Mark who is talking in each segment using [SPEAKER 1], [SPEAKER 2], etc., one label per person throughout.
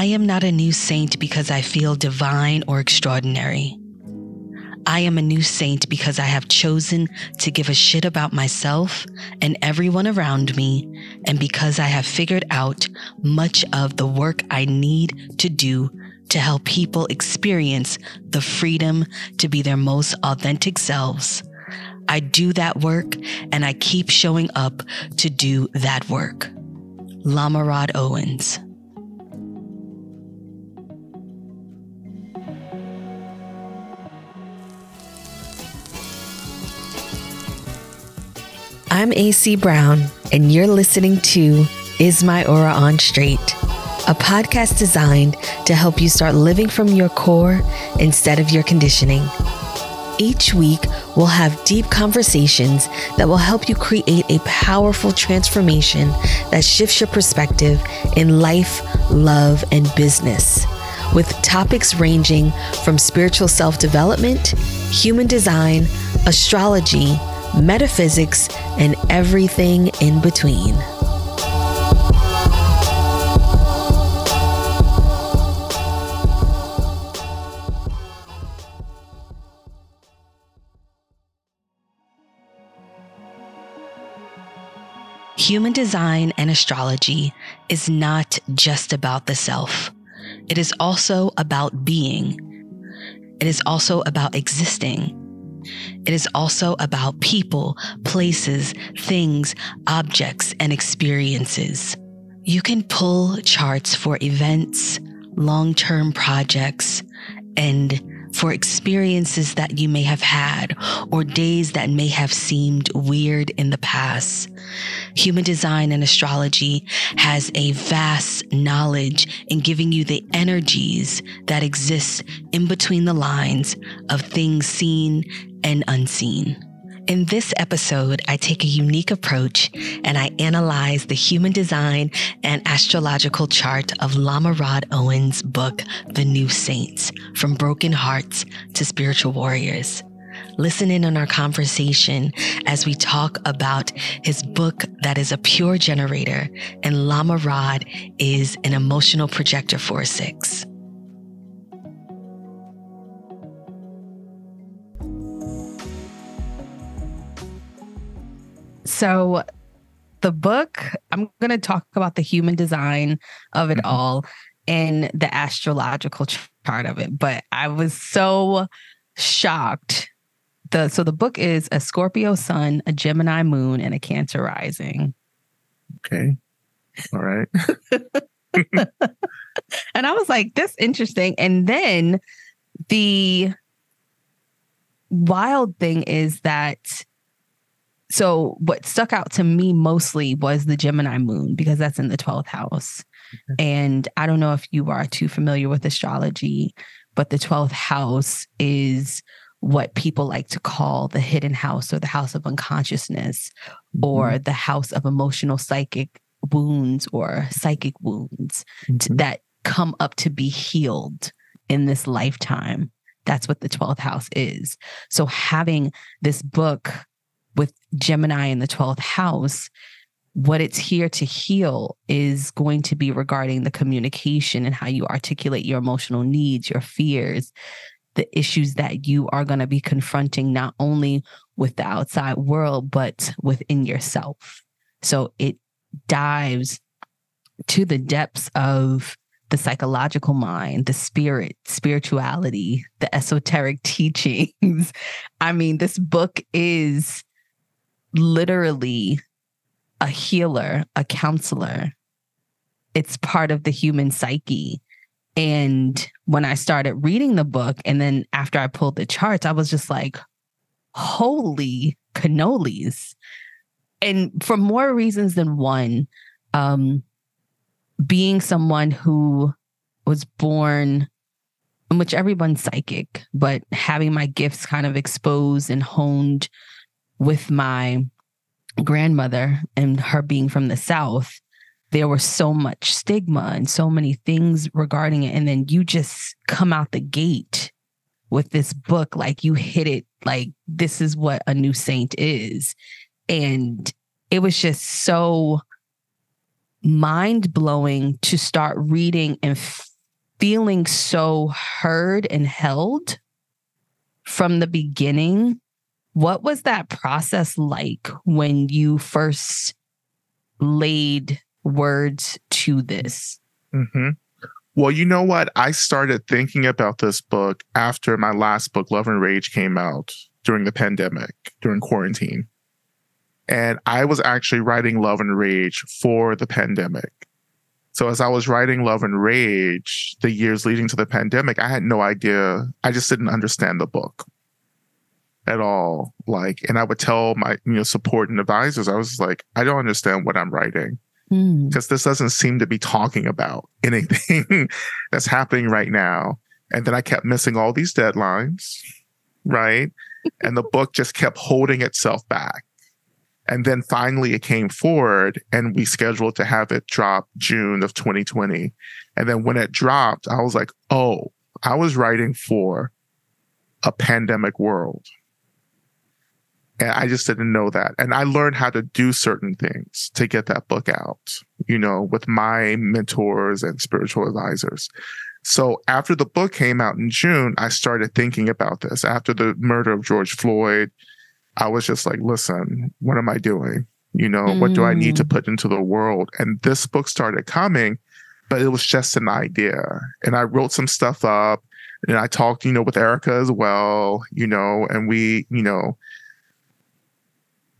[SPEAKER 1] I am not a new saint because I feel divine or extraordinary. I am a new saint because I have chosen to give a shit about myself and everyone around me, and because I have figured out much of the work I need to do to help people experience the freedom to be their most authentic selves. I do that work and I keep showing up to do that work. Lama Rod Owens. I'm Aycee Brown, and you're listening to Is My Aura On Straight, a podcast designed to help you start living from your core instead of your conditioning. Each week, we'll have deep conversations that will help you create a powerful transformation that shifts your perspective in life, love, and business. With topics ranging from spiritual self development, human design, astrology, metaphysics, and everything in between. Human design and astrology is not just about the self. It is also about being. It is also about existing. It is also about people, places, things, objects, and experiences. You can pull charts for events, long term projects, and for experiences that you may have had or days that may have seemed weird in the past. Human design and astrology has a vast knowledge in giving you the energies that exist in between the lines of things seen and unseen. In this episode, I take a unique approach and I analyze the human design and astrological chart of Lama Rod Owens' book, The New Saints From Broken Hearts to Spiritual Warriors. Listen in on our conversation as we talk about his book that is a pure generator, and Lama Rod is an emotional projector for a six. So, the book, I'm going to talk about the human design of it mm-hmm. all and the astrological chart of it. But I was so shocked. The so the book is a Scorpio sun, a Gemini moon, and a Cancer rising.
[SPEAKER 2] Okay. All right.
[SPEAKER 1] and I was like, "This interesting." And then the wild thing is that so what stuck out to me mostly was the Gemini moon because that's in the 12th house. And I don't know if you are too familiar with astrology, but the 12th house is what people like to call the hidden house or the house of unconsciousness mm-hmm. or the house of emotional psychic wounds or psychic wounds mm-hmm. that come up to be healed in this lifetime. That's what the 12th house is. So having this book with Gemini in the 12th house, what it's here to heal is going to be regarding the communication and how you articulate your emotional needs, your fears, the issues that you are going to be confronting, not only with the outside world, but within yourself. So it dives to the depths of the psychological mind, the spirit, spirituality, the esoteric teachings. I mean, this book is literally a healer, a counselor. It's part of the human psyche. And when I started reading the book, and then after I pulled the charts, I was just like, holy cannolis. And for more reasons than one, um, being someone who was born in which everyone's psychic, but having my gifts kind of exposed and honed with my grandmother and her being from the South, there was so much stigma and so many things regarding it. And then you just come out the gate with this book, like you hit it, like this is what a new saint is. And it was just so mind blowing to start reading and feeling so heard and held from the beginning. What was that process like when you first laid words to this?
[SPEAKER 2] Mm-hmm. Well, you know what? I started thinking about this book after my last book, Love and Rage, came out during the pandemic, during quarantine. And I was actually writing Love and Rage for the pandemic. So as I was writing Love and Rage, the years leading to the pandemic, I had no idea. I just didn't understand the book at all. Like, and I would tell my, you know, support and advisors, I was like, I don't understand what I'm writing because mm. this doesn't seem to be talking about anything that's happening right now. And then I kept missing all these deadlines, right? and the book just kept holding itself back. And then finally it came forward and we scheduled to have it drop June of 2020. And then when it dropped, I was like, oh, I was writing for a pandemic world. And I just didn't know that. And I learned how to do certain things to get that book out, you know, with my mentors and spiritual advisors. So after the book came out in June, I started thinking about this. After the murder of George Floyd, I was just like, listen, what am I doing? You know, mm. what do I need to mm. put into the world? And this book started coming, but it was just an idea. And I wrote some stuff up and I talked, you know, with Erica as well, you know, and we, you know,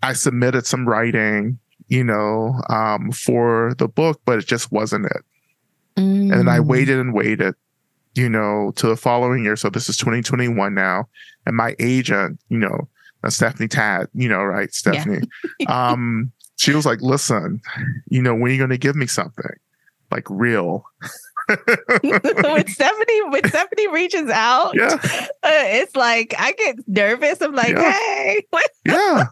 [SPEAKER 2] I submitted some writing, you know, um, for the book, but it just wasn't it. Mm. And I waited and waited, you know, to the following year. So this is 2021 now. And my agent, you know, uh, Stephanie Tad, you know, right? Stephanie. Yeah. um, she was like, listen, you know, when are you going to give me something like real?
[SPEAKER 1] when Stephanie when Stephanie reaches out, yeah. Uh, it's like I get nervous. I'm like, yeah. hey,
[SPEAKER 2] yeah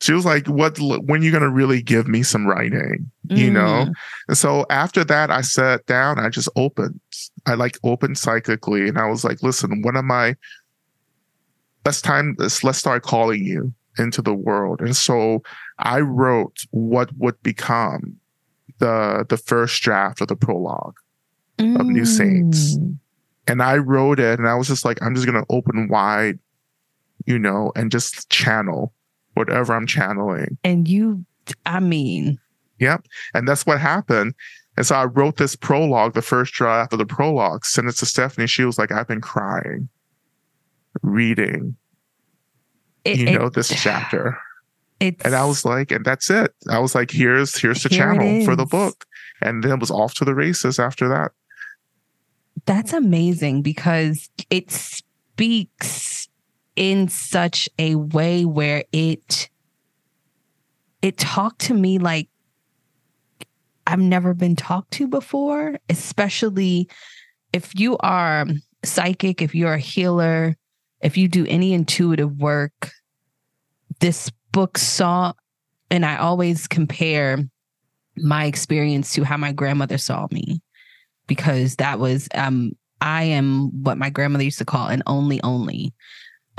[SPEAKER 2] she was like, "What? When you gonna really give me some writing?" You mm. know. And so after that, I sat down. I just opened. I like opened psychically, and I was like, "Listen, what am I? Let's time. Let's let's start calling you into the world." And so I wrote what would become the the first draft of the prologue mm. of New Saints, mm. and I wrote it, and I was just like, "I'm just gonna open wide." You know, and just channel whatever I'm channeling.
[SPEAKER 1] And you, I mean,
[SPEAKER 2] yep. And that's what happened. And so I wrote this prologue, the first draft of the prologue, sent it to Stephanie. She was like, I've been crying, reading, it, you it, know, this chapter. and I was like, and that's it. I was like, here's here's the here channel for the book. And then it was off to the races after that.
[SPEAKER 1] That's amazing because it speaks in such a way where it it talked to me like I've never been talked to before, especially if you are psychic, if you're a healer, if you do any intuitive work, this book saw, and I always compare my experience to how my grandmother saw me because that was um I am what my grandmother used to call an only only.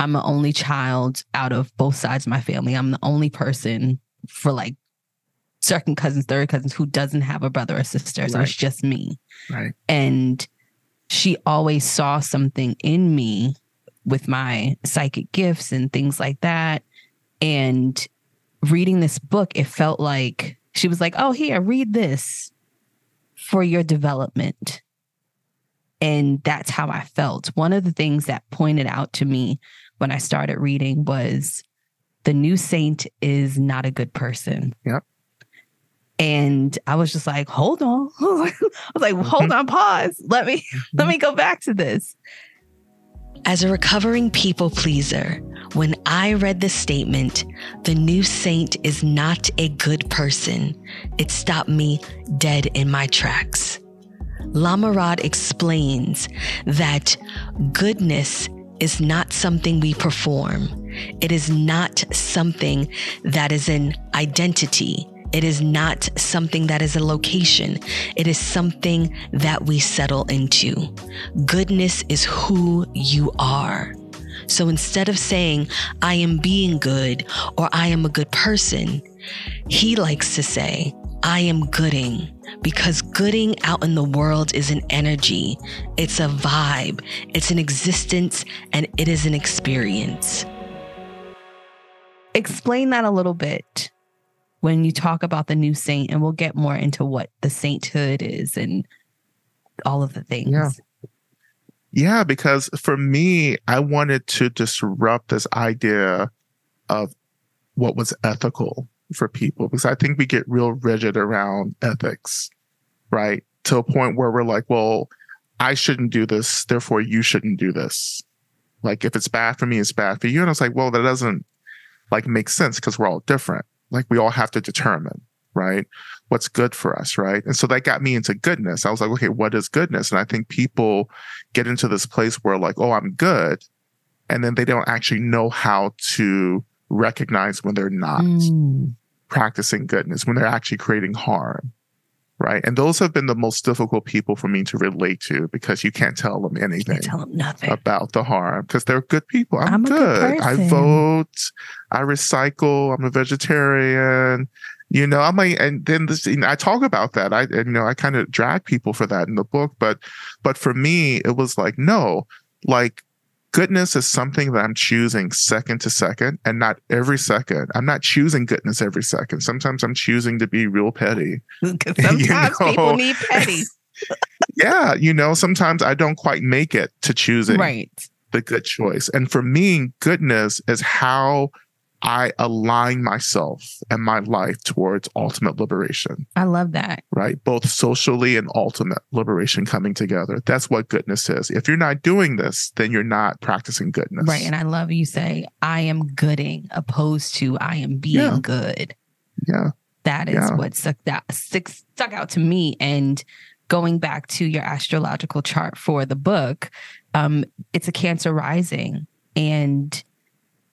[SPEAKER 1] I'm the only child out of both sides of my family. I'm the only person for like second cousins, third cousins who doesn't have a brother or sister. So right. it's just me.
[SPEAKER 2] Right.
[SPEAKER 1] And she always saw something in me with my psychic gifts and things like that. And reading this book, it felt like she was like, oh, here, read this for your development. And that's how I felt. One of the things that pointed out to me when I started reading was the new saint is not a good person.
[SPEAKER 2] Yep.
[SPEAKER 1] And I was just like, hold on. I was like, hold mm-hmm. on, pause. Let me let me go back to this. As a recovering people pleaser, when I read the statement, the new saint is not a good person, it stopped me dead in my tracks. Lama Rod explains that goodness is not something we perform. It is not something that is an identity. It is not something that is a location. It is something that we settle into. Goodness is who you are. So instead of saying, I am being good or I am a good person, he likes to say, I am gooding
[SPEAKER 3] because gooding out in the world is an energy, it's a vibe, it's an existence, and it is an experience.
[SPEAKER 1] Explain that a little bit when you talk about the new saint, and we'll get more into what the sainthood is and all of the things.
[SPEAKER 2] Yeah. Yeah, because for me, I wanted to disrupt this idea of what was ethical for people because I think we get real rigid around ethics, right? To a point where we're like, well, I shouldn't do this, therefore you shouldn't do this. Like if it's bad for me, it's bad for you. And I was like, well, that doesn't like make sense because we're all different. Like we all have to determine, right? What's good for us, right? And so that got me into goodness. I was like, okay, what is goodness? And I think people get into this place where like, oh, I'm good. And then they don't actually know how to recognize when they're not mm. Practicing goodness, when they're actually creating harm. Right. And those have been the most difficult people for me to relate to because you can't tell them anything
[SPEAKER 1] tell them nothing.
[SPEAKER 2] about the harm because they're good people. I'm, I'm good. good I vote. I recycle. I'm a vegetarian. You know, I'm like, and then this, you know, I talk about that. I, and, you know, I kind of drag people for that in the book, but, but for me, it was like, no, like goodness is something that I'm choosing second to second and not every second. I'm not choosing goodness every second. Sometimes I'm choosing to be real petty.
[SPEAKER 1] Sometimes you know? people need petty.
[SPEAKER 2] yeah. You know, sometimes I don't quite make it to choosing
[SPEAKER 1] right.
[SPEAKER 2] the good choice. And for me, goodness is how I align myself and my life towards ultimate liberation.
[SPEAKER 1] I love that.
[SPEAKER 2] Right? Both socially and ultimate liberation coming together. That's what goodness is. If you're not doing this, then you're not practicing goodness.
[SPEAKER 1] Right. And I love you say, I am gooding opposed to I am being yeah. good.
[SPEAKER 2] Yeah.
[SPEAKER 1] That is yeah. what stuck that stuck out to me. And going back to your astrological chart for the book, um, it's a cancer rising. And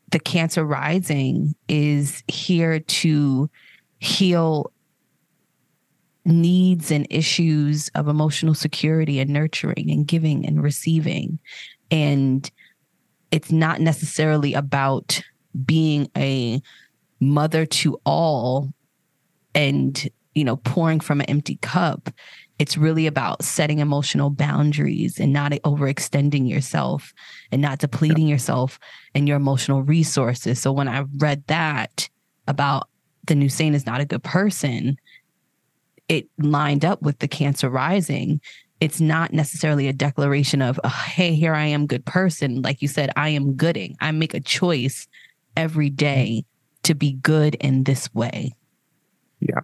[SPEAKER 1] the Cancer Rising is here to heal needs and issues of emotional security and nurturing and giving and receiving. And it's not necessarily about being a mother to all and, you know, pouring from an empty cup it's really about setting emotional boundaries and not overextending yourself and not depleting yourself and your emotional resources. So when I read that about the new saint is not a good person, it lined up with the cancer rising. It's not necessarily a declaration of, oh, hey, here I am, good person. Like you said, I am gooding. I make a choice every day mm. to be good in this way.
[SPEAKER 2] Yeah.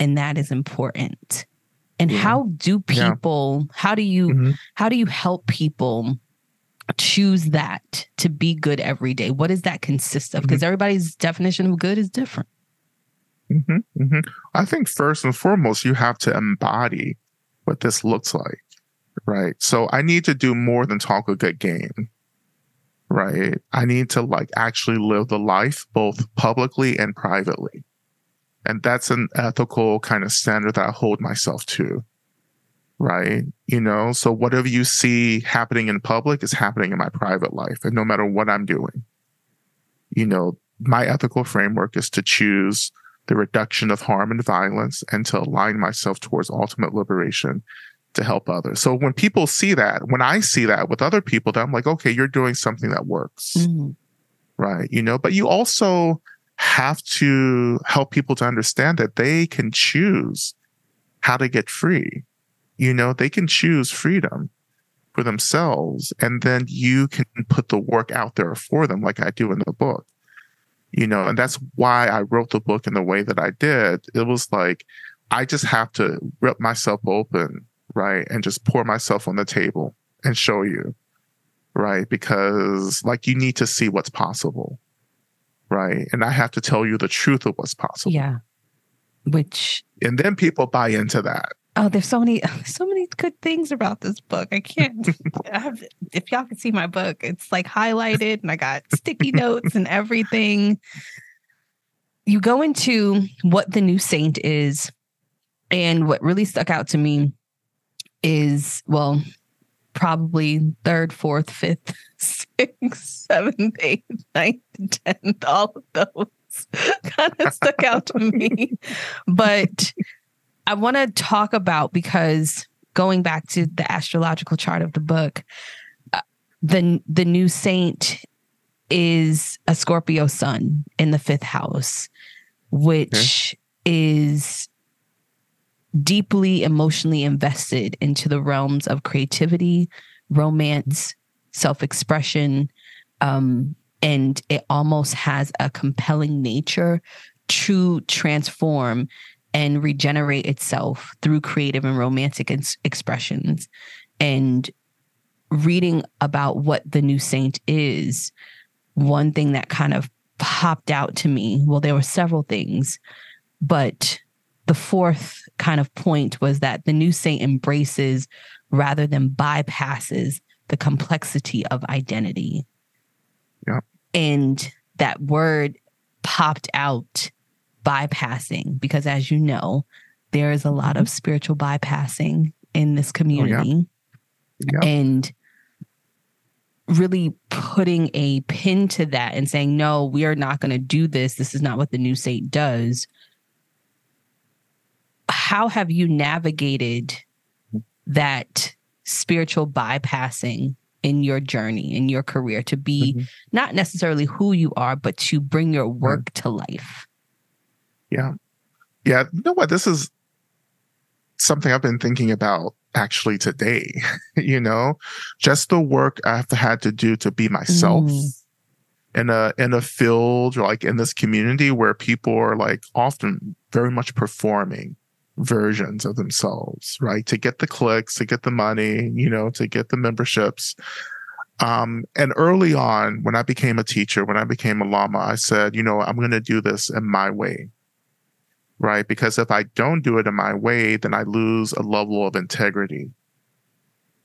[SPEAKER 1] And that is important and yeah. how do people yeah. how do you mm-hmm. how do you help people choose that to be good every day what does that consist of because mm-hmm. everybody's definition of good is different
[SPEAKER 2] mm-hmm. mm-hmm. i think first and foremost you have to embody what this looks like right so i need to do more than talk a good game right i need to like actually live the life both publicly and privately and that's an ethical kind of standard that I hold myself to. Right. You know, so whatever you see happening in public is happening in my private life. And no matter what I'm doing, you know, my ethical framework is to choose the reduction of harm and violence and to align myself towards ultimate liberation to help others. So when people see that, when I see that with other people, then I'm like, okay, you're doing something that works. Mm-hmm. Right. You know, but you also, have to help people to understand that they can choose how to get free. You know, they can choose freedom for themselves and then you can put the work out there for them like I do in the book. You know, and that's why I wrote the book in the way that I did. It was like I just have to rip myself open, right? And just pour myself on the table and show you, right? Because like you need to see what's possible right? And I have to tell you the truth of what's possible.
[SPEAKER 1] Yeah. Which
[SPEAKER 2] and then people buy into that.
[SPEAKER 1] Oh, there's so many, so many good things about this book. I can't. I have, if y'all can see my book, it's like highlighted, and I got sticky notes and everything. You go into what the new saint is, and what really stuck out to me is well, probably third, fourth, fifth, sixth, seventh, eighth, ninth, tenth, all of those kind of stuck out to me. But I want to talk about because going back to the astrological chart of the book, uh, the the new saint is a Scorpio sun in the fifth house, which okay. is deeply emotionally invested into the realms of creativity, romance, self expression, um, and it almost has a compelling nature to transform and regenerate itself through creative and romantic ins- expressions. And reading about what the new saint is, one thing that kind of popped out to me, well, there were several things, but the fourth kind of point was that the new saint embraces rather than bypasses the complexity of identity.
[SPEAKER 2] Yeah.
[SPEAKER 1] And that word popped out bypassing because as you know, there is a lot of spiritual bypassing in this community. Oh, yeah. Yeah. And really putting a pin to that and saying, no, we are not going to do this. This is not what the new saint does. How have you navigated that spiritual bypassing in your journey, in your career, to be mm-hmm. not necessarily who you are, but to bring your work to life?
[SPEAKER 2] Yeah. Yeah. You know what? This is something I've been thinking about actually today. you know, just the work I've had to do to be myself. Mm. In a in a field or like in this community where people are like often very much performing versions of themselves, right? To get the clicks, to get the money, you know, to get the memberships. Um, and early on, when I became a teacher, when I became a lama, I said, you know, I'm going to do this in my way, right? Because if I don't do it in my way, then I lose a level of integrity,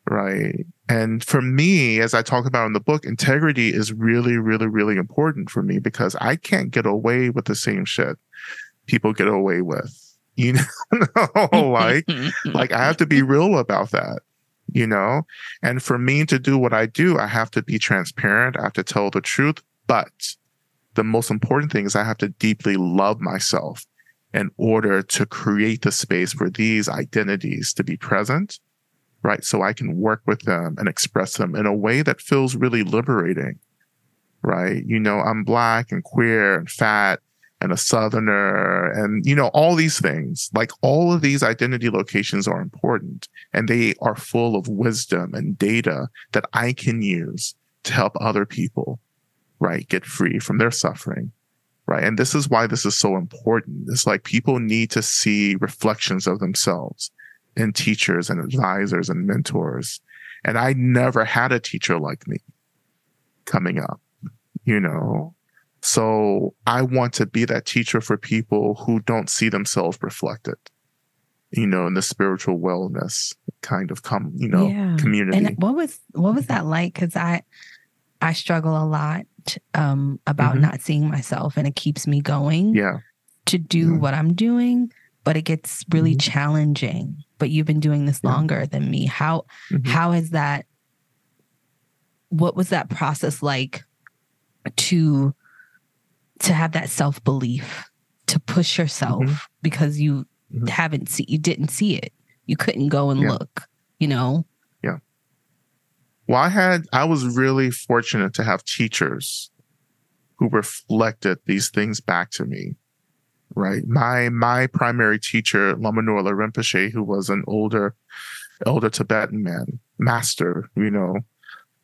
[SPEAKER 2] right? And for me, as I talk about in the book, integrity is really, really, really important for me because I can't get away with the same shit people get away with you know like like i have to be real about that you know? And for me to do what i do i have to be transparent i have to tell the truth but the most important thing is i have to deeply love myself in order to create the space for these identities to be present right? So i can work with them and express them in a way that feels really liberating right? You know i'm black and queer and fat and a southerner and you know all these things. Like all of these identity locations are important and they are full of wisdom and data that i can use to help other people right get free from their suffering right? And this is why this is so important. It's like people need to see reflections of themselves in teachers and advisors and mentors. And i never had a teacher like me coming up you know so I want to be that teacher for people who don't see themselves reflected, you know, in the spiritual wellness kind of come, you know, yeah. community.
[SPEAKER 1] And what was what was that like? Because I I struggle a lot um about mm-hmm. not seeing myself and it keeps me going.
[SPEAKER 2] Yeah.
[SPEAKER 1] To do yeah. what I'm doing, but it gets really mm-hmm. challenging. But you've been doing this yeah. longer than me. How mm-hmm. how is that what was that process like to to have that self belief to push yourself mm-hmm. because you mm-hmm. haven't see you didn't see it. You couldn't go and yeah. look, you know?
[SPEAKER 2] Yeah. Well, I had I was really fortunate to have teachers who reflected these things back to me. Right. My my primary teacher, Lama Norlha Rinpoche, who was an older elder Tibetan man, master, you know,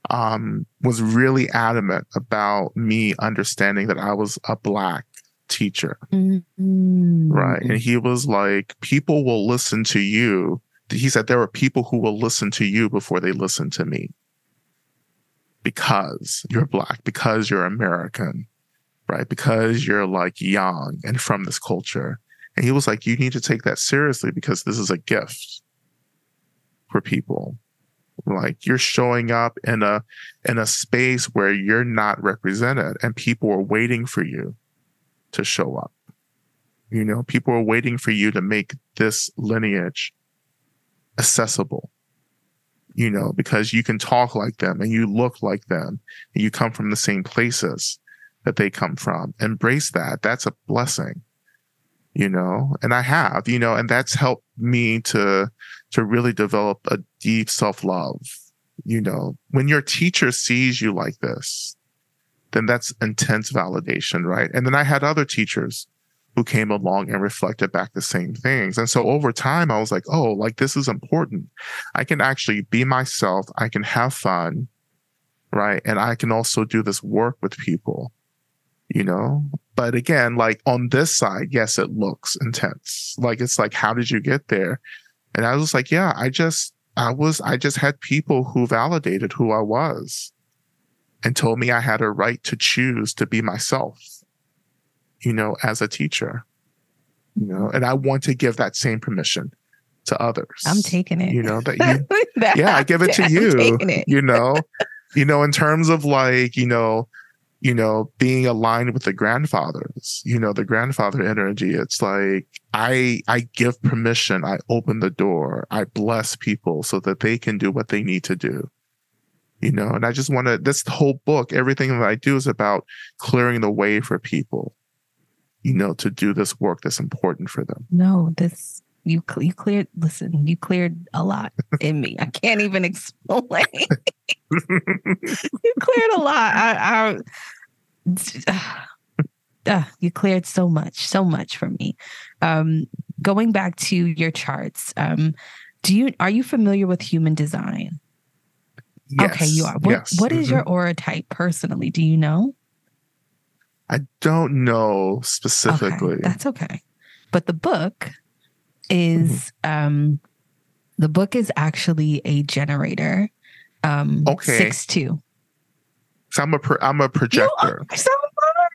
[SPEAKER 2] um, was really adamant about me understanding that I was a black teacher. Mm-hmm. Right. And he was like, people will listen to you. He said there are people who will listen to you before they listen to me because you're black, because you're American, right? Because you're like young and from this culture. And he was like, you need to take that seriously because this is a gift for people like you're showing up in a in a space where you're not represented and people are waiting for you to show up. You know people are waiting for you to make this lineage accessible you know because you can talk like them and you look like them and you come from the same places that they come from. Embrace that. That's a blessing you know, and I have, you know, and that's helped me to, to really develop a deep self love. You know, when your teacher sees you like this, then that's intense validation, right? And then I had other teachers who came along and reflected back the same things. And so over time, I was like, oh, like this is important. I can actually be myself. I can have fun, right? And I can also do this work with people, you know? But again, like on this side, yes, it looks intense. Like it's like, how did you get there? And I was like, yeah, I just, I was, I just had people who validated who I was and told me I had a right to choose to be myself you know, as a teacher, you know, and I want to give that same permission to others.
[SPEAKER 1] I'm taking it.
[SPEAKER 2] You know, that you, that, yeah, I give it to you, you know, you know, in terms of like, you know, you know, being aligned with the grandfathers, you know, the grandfather energy. It's like I I give permission, I open the door, I bless people so that they can do what they need to do. You know, and I just want to this whole book, everything that I do is about clearing the way for people you know, to do this work that's important for them.
[SPEAKER 1] No, this you you cleared. Listen, you cleared a lot in me. I can't even explain. you cleared a lot. I, I uh, you cleared so much, so much for me. Um, going back to your charts, um, do you are you familiar with human design?
[SPEAKER 2] Yes.
[SPEAKER 1] Okay, you are. What,
[SPEAKER 2] yes.
[SPEAKER 1] what is
[SPEAKER 2] mm-hmm.
[SPEAKER 1] your aura type personally? Do you know?
[SPEAKER 2] I don't know specifically.
[SPEAKER 1] Okay, that's okay. But the book is mm-hmm. um the book is actually a generator. Um
[SPEAKER 2] okay.
[SPEAKER 1] six two.
[SPEAKER 2] So I'm a pro- I'm a projector.
[SPEAKER 1] so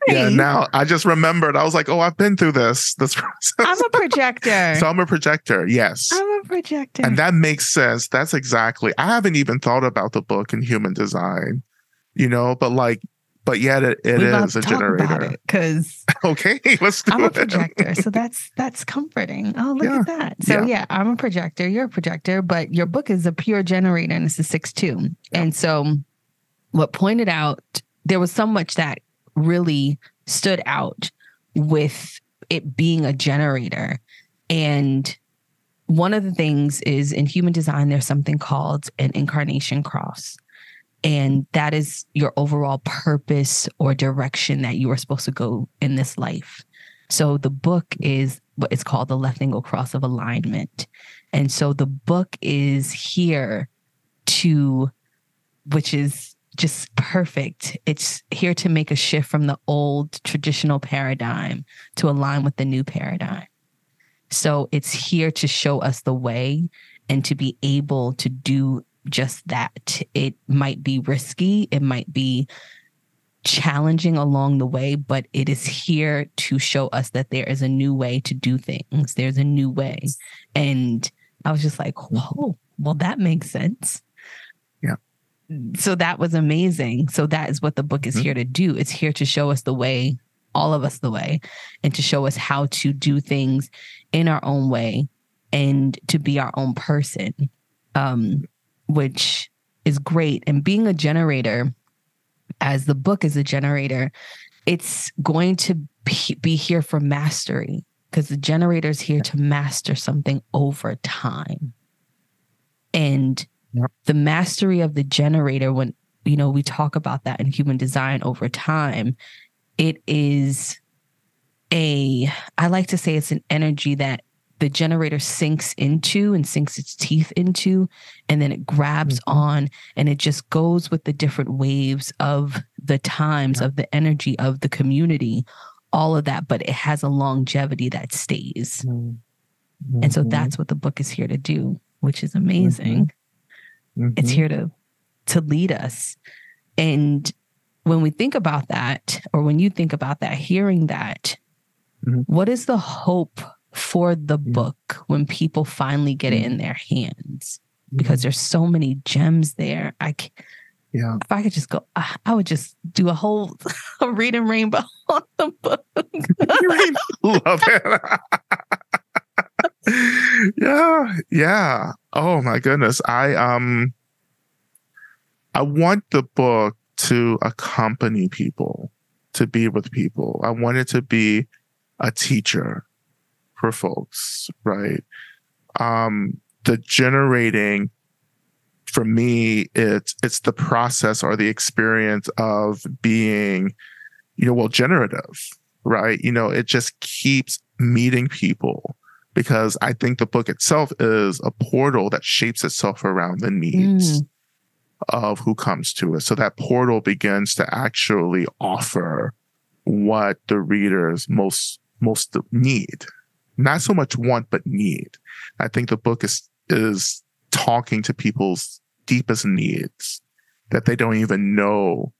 [SPEAKER 2] yeah, now I just remembered. I was like, oh, I've been through this. This process.
[SPEAKER 1] I'm a projector.
[SPEAKER 2] so I'm a projector. Yes.
[SPEAKER 1] I'm a projector.
[SPEAKER 2] And that makes sense. That's exactly. I haven't even thought about the book in human design, you know, but like but yet it, it is a generator.
[SPEAKER 1] Because
[SPEAKER 2] okay, let's do
[SPEAKER 1] I'm
[SPEAKER 2] it.
[SPEAKER 1] a projector, so that's that's comforting. Oh, look yeah. at that. So yeah. yeah. I'm a projector. You're a projector, but your book is a pure generator, and it's a six two. Yeah. And so, what pointed out there was so much that really stood out with it being a generator, and one of the things is in human design, there's something called an incarnation cross. And that is your overall purpose or direction that you are supposed to go in this life. So the book is what is called the left angle cross of alignment. And so the book is here to, which is just perfect. It's here to make a shift from the old traditional paradigm to align with the new paradigm. So it's here to show us the way and to be able to do just that. It might be risky, it might be challenging along the way, but it is here to show us that there is a new way to do things. There's a new way. And I was just like, whoa, well, that makes sense.
[SPEAKER 2] Yeah.
[SPEAKER 1] So that was amazing. So that is what the book is mm-hmm. here to do. It's here to show us the way, all of us the way, and to show us how to do things in our own way and to be our own person. Um, which is great. And being a generator, as the book is a generator, it's going to be here for mastery because the generator is here to master something over time. And the mastery of the generator, when you know we talk about that in human design over time, it is a I like to say it's an energy that the generator sinks into and sinks its teeth into, and then it grabs mm-hmm. on and it just goes with the different waves of the times, yeah. of the energy of the community, all of that, but it has a longevity that stays. Mm-hmm. And so that's what the book is here to do, which is amazing. Mm-hmm. It's here to to lead us. And when we think about that, or when you think about that, hearing that, mm-hmm. what is the hope for the book when people finally get it in their hands because mm. there's so many gems there. I can,
[SPEAKER 2] yeah.
[SPEAKER 1] If I could just go, I would just do a whole reading rainbow on the book.
[SPEAKER 2] Love it. yeah, yeah. Oh my goodness. I um I want the book to accompany people, to be with people. I want it to be a teacher for folks, right? Um, the generating for me, it's it's the process or the experience of being, you know, well, generative, right? You know, it just keeps meeting people because I think the book itself is a portal that shapes itself around the needs. Mm of who comes to it. So that portal begins to actually offer what the readers most most need. Not so much want, but need. I think the book is is talking to people's deepest needs that they don't even know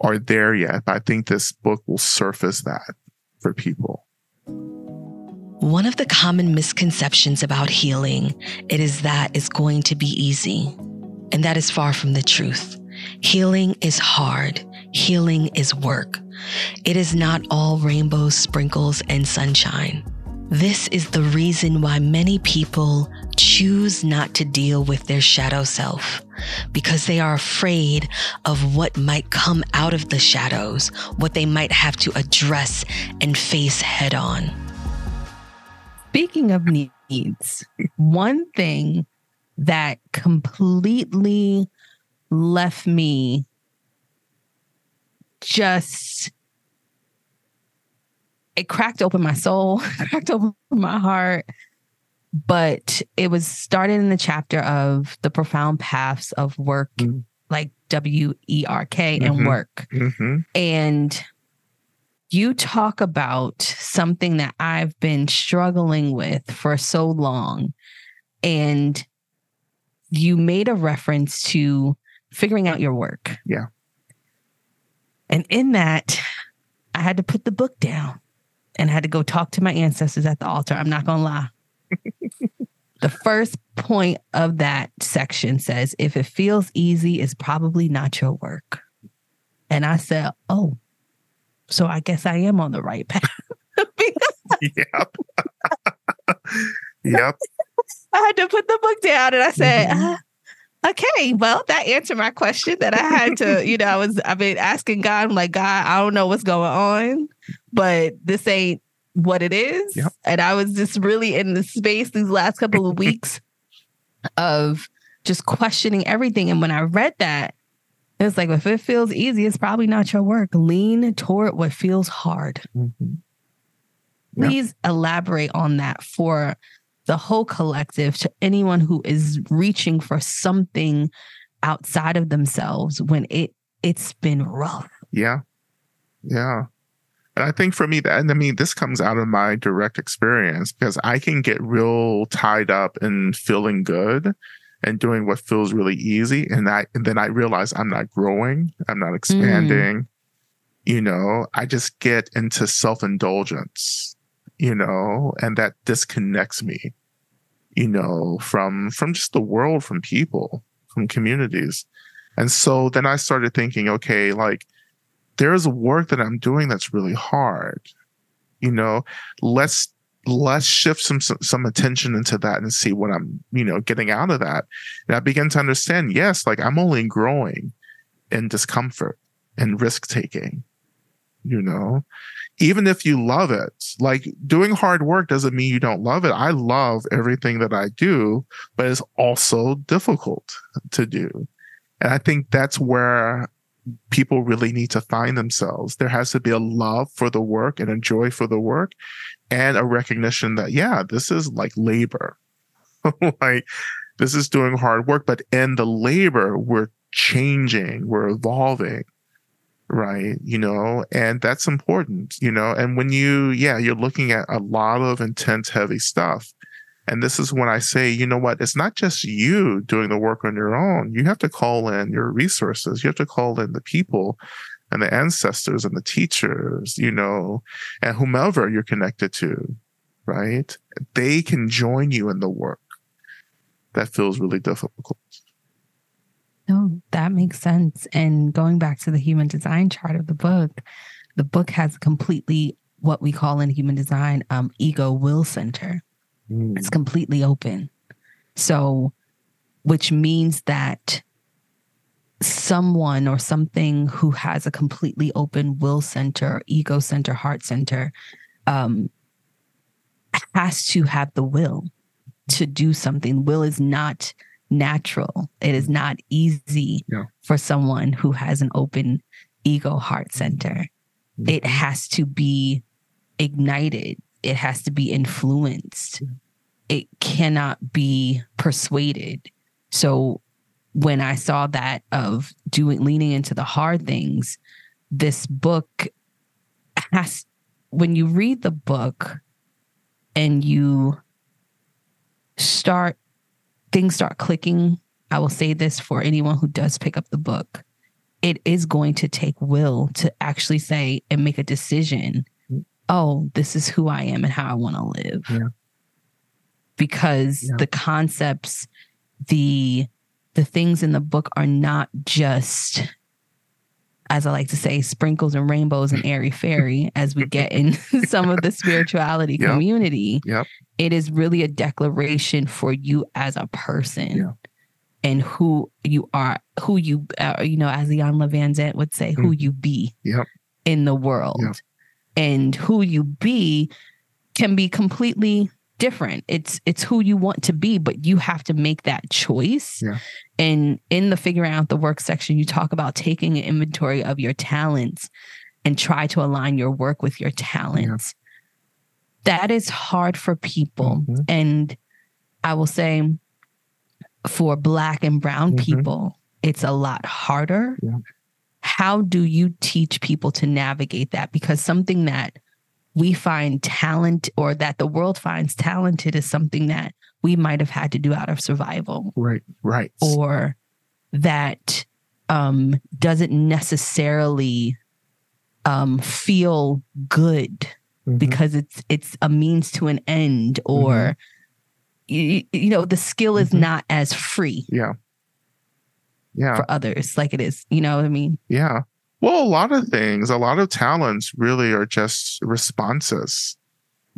[SPEAKER 2] are there yet. But I think this book will surface that for people.
[SPEAKER 3] One of the common misconceptions about healing, it is that it's going to be easy. And that is far from the truth. Healing is hard. Healing is work. It is not all rainbows, sprinkles, and sunshine. This is the reason why many people choose not to deal with their shadow self because they are afraid of what might come out of the shadows, what they might have to address and face head on.
[SPEAKER 1] Speaking of needs, one thing that completely left me just it cracked open my soul, cracked open my heart. But it was started in the chapter of the profound paths of work, mm-hmm. like W E R K and mm-hmm. work. Mm-hmm. And you talk about something that I've been struggling with for so long. And you made a reference to figuring out your work.
[SPEAKER 2] Yeah.
[SPEAKER 1] And in that, I had to put the book down and I had to go talk to my ancestors at the altar. I'm not going to lie. the first point of that section says, if it feels easy, it's probably not your work. And I said, oh, so I guess I am on the right path.
[SPEAKER 2] yep. yep.
[SPEAKER 1] I had to put the book down and I said, mm-hmm. uh, okay, well, that answered my question that I had to, you know, I was, I've been asking God, I'm like, God, I don't know what's going on, but this ain't what it is. Yep. And I was just really in the space these last couple of weeks of just questioning everything. And when I read that, it's like, if it feels easy, it's probably not your work. Lean toward what feels hard. Mm-hmm. Please elaborate on that for the whole collective to anyone who is reaching for something outside of themselves when it it's been rough.
[SPEAKER 2] Yeah. Yeah. And I think for me that I mean this comes out of my direct experience because I can get real tied up in feeling good and doing what feels really easy and I and then I realize I'm not growing, I'm not expanding. Mm. You know, I just get into self-indulgence you know, and that disconnects me, you know, from from just the world, from people, from communities. And so then I started thinking, okay, like there's work that I'm doing that's really hard. You know, let's let's shift some some attention into that and see what I'm, you know, getting out of that. And I begin to understand, yes, like I'm only growing in discomfort and risk taking, you know even if you love it, like doing hard work doesn't mean you don't love it. I love everything that I do, but it's also difficult to do. And I think that's where people really need to find themselves. There has to be a love for the work and a joy for the work and a recognition that, yeah, this is like labor. like this is doing hard work, but in the labor, we're changing, we're evolving right you know and that's important you know and when you yeah you're looking at a lot of intense heavy stuff and this is when i say you know what? It's not just you doing the work on your own. You have to call in your resources. You have to call in the people and the ancestors and the teachers you know and whomever you're connected to right? They can join you in the work. That feels really difficult
[SPEAKER 1] no, that makes sense. And going back to the human design chart of the book, the book has completely what we call in human design um, ego will center. Mm. It's completely open. So, which means that someone or something who has a completely open will center, ego center, heart center, um, has to have the will to do something. Will is not natural. It is mm. not easy
[SPEAKER 2] Yeah.
[SPEAKER 1] for someone who has an open ego heart center. Mm. It has to be ignited. It has to be influenced. It cannot be persuaded. So when I saw that of doing leaning into the hard things, this book has when you read the book and you start things start clicking. I will say this for anyone who does pick up the book. It is going to take will to actually say and make a decision. Oh, this is who I am and how I want to live.
[SPEAKER 2] Yeah.
[SPEAKER 1] Because
[SPEAKER 2] Yeah.
[SPEAKER 1] the concepts, the the things in the book are not just as I like to say, sprinkles and rainbows and airy fairy as we get in some of the spirituality
[SPEAKER 2] Yep.
[SPEAKER 1] community.
[SPEAKER 2] Yep.
[SPEAKER 1] It is really a declaration for you as a person
[SPEAKER 2] Yeah.
[SPEAKER 1] and who you are, who you, uh, you know, as Iyanla Vanzant would say, who you be
[SPEAKER 2] Mm. Yep.
[SPEAKER 1] in the world.
[SPEAKER 2] Yep.
[SPEAKER 1] And who you be can be completely different. It's it's who you want to be, but you have to make that choice.
[SPEAKER 2] Yeah.
[SPEAKER 1] And in the figuring out the work section, you talk about taking an inventory of your talents and try to align your work with your talents. That is hard for people.
[SPEAKER 2] Mhm.
[SPEAKER 1] And I will say for black and brown
[SPEAKER 2] Mhm.
[SPEAKER 1] people, it's a lot harder.
[SPEAKER 2] Yeah.
[SPEAKER 1] How do you teach people to navigate that? Because something that we find talent or that the world finds talented is something that we might have had to do out of survival
[SPEAKER 2] Right. Right.
[SPEAKER 1] or that um, doesn't necessarily um, feel good
[SPEAKER 2] Mhm.
[SPEAKER 1] because it's it's a means to an end or you, you know the skill is
[SPEAKER 2] Mhm.
[SPEAKER 1] not as free
[SPEAKER 2] yeah. Yeah.
[SPEAKER 1] for others like it is you know what i mean
[SPEAKER 2] Yeah. Well, a lot of things, a lot of talents really are just responses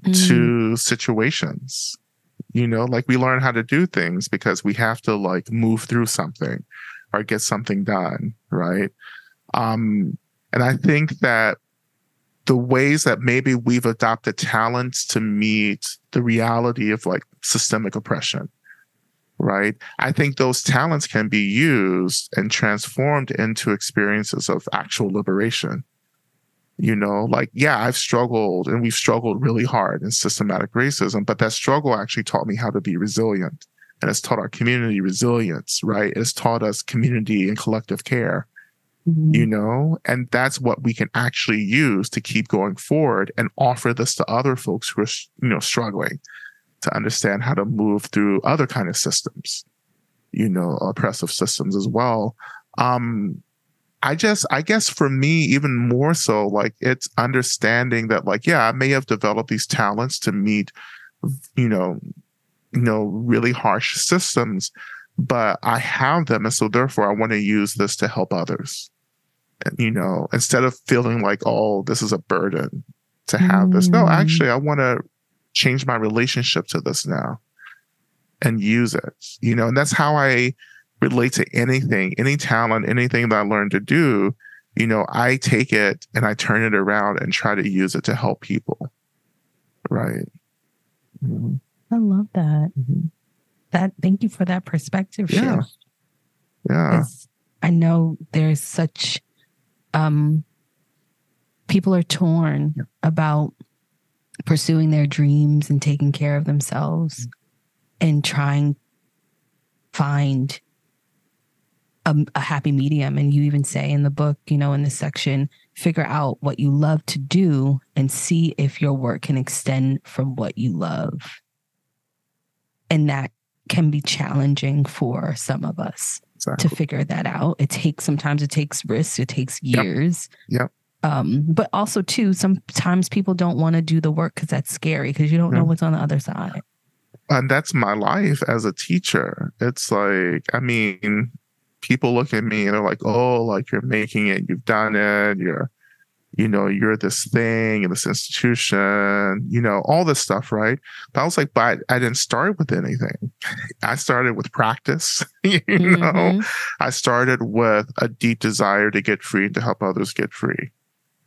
[SPEAKER 1] Mm.
[SPEAKER 2] to situations. You know, like we learn how to do things because we have to like move through something or get something done, right? Um, and I think that the ways that maybe we've adopted talents to meet the reality of like systemic oppression, right? I think those talents can be used and transformed into experiences of actual liberation. You know, like, yeah, I've struggled and we've struggled really hard in systematic racism, but that struggle actually taught me how to be resilient. And it's taught our community resilience, right? It's taught us community and collective care
[SPEAKER 1] Mhm.
[SPEAKER 2] you know and that's what we can actually use to keep going forward and offer this to other folks who are you know struggling to understand how to move through other kind of systems you know oppressive systems as well. Um i just i guess for me even more so like it's understanding that like yeah i may have developed these talents to meet you know you know really harsh systems but i have them and so therefore i want to use this to help others. And, you know instead of feeling like oh this is a burden to have this. No
[SPEAKER 1] Mm.
[SPEAKER 2] actually i want to change my relationship to this now and use it you know and that's how i relate to anything any talent anything that i learned to do you know i take it and i turn it around and try to use it to help people right Mhm.
[SPEAKER 1] i love that
[SPEAKER 2] Mhm.
[SPEAKER 1] that thank you for that perspective
[SPEAKER 2] Yeah.
[SPEAKER 1] shift
[SPEAKER 2] yeah
[SPEAKER 1] i know there's such um people are torn
[SPEAKER 2] Yep.
[SPEAKER 1] about pursuing their dreams and taking care of themselves mm. and trying find a, a happy medium and you even say in the book you know in this section figure out what you love to do and see if your work can extend from what you love and that can be challenging for some of us
[SPEAKER 2] exactly
[SPEAKER 1] to figure that out. It takes sometimes it takes risks, it takes
[SPEAKER 2] Yep.
[SPEAKER 1] years.
[SPEAKER 2] Yep.
[SPEAKER 1] Um, but also too, sometimes people don't want to do the work because that's scary because you don't know what's on the other side.
[SPEAKER 2] and that's my life as a teacher. It's like, I mean, people look at me and they're like, oh, like you're making it, you've done it, you're, you know, you're this thing in this institution, you know, all this stuff, right? But I was like, but I didn't start with anything. I started with practice, you know,
[SPEAKER 1] Mhm.
[SPEAKER 2] I started with a deep desire to get free and to help others get free.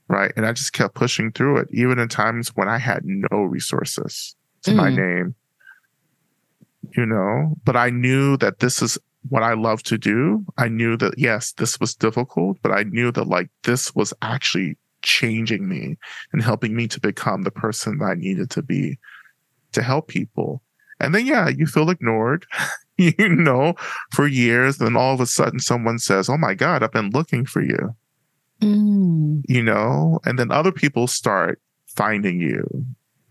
[SPEAKER 2] Right. And I just kept pushing through it, even in times when I had no resources to my
[SPEAKER 1] Mm.
[SPEAKER 2] name. You know, but I knew that this is what I love to do. I knew that, yes, this was difficult, but I knew that like this was actually changing me and helping me to become the person that I needed to be to help people. And then, yeah, you feel ignored, you know, for years. Then all of a sudden someone says, Oh my God, I've been looking for you,
[SPEAKER 1] Mm.
[SPEAKER 2] you know, and then other people start finding you.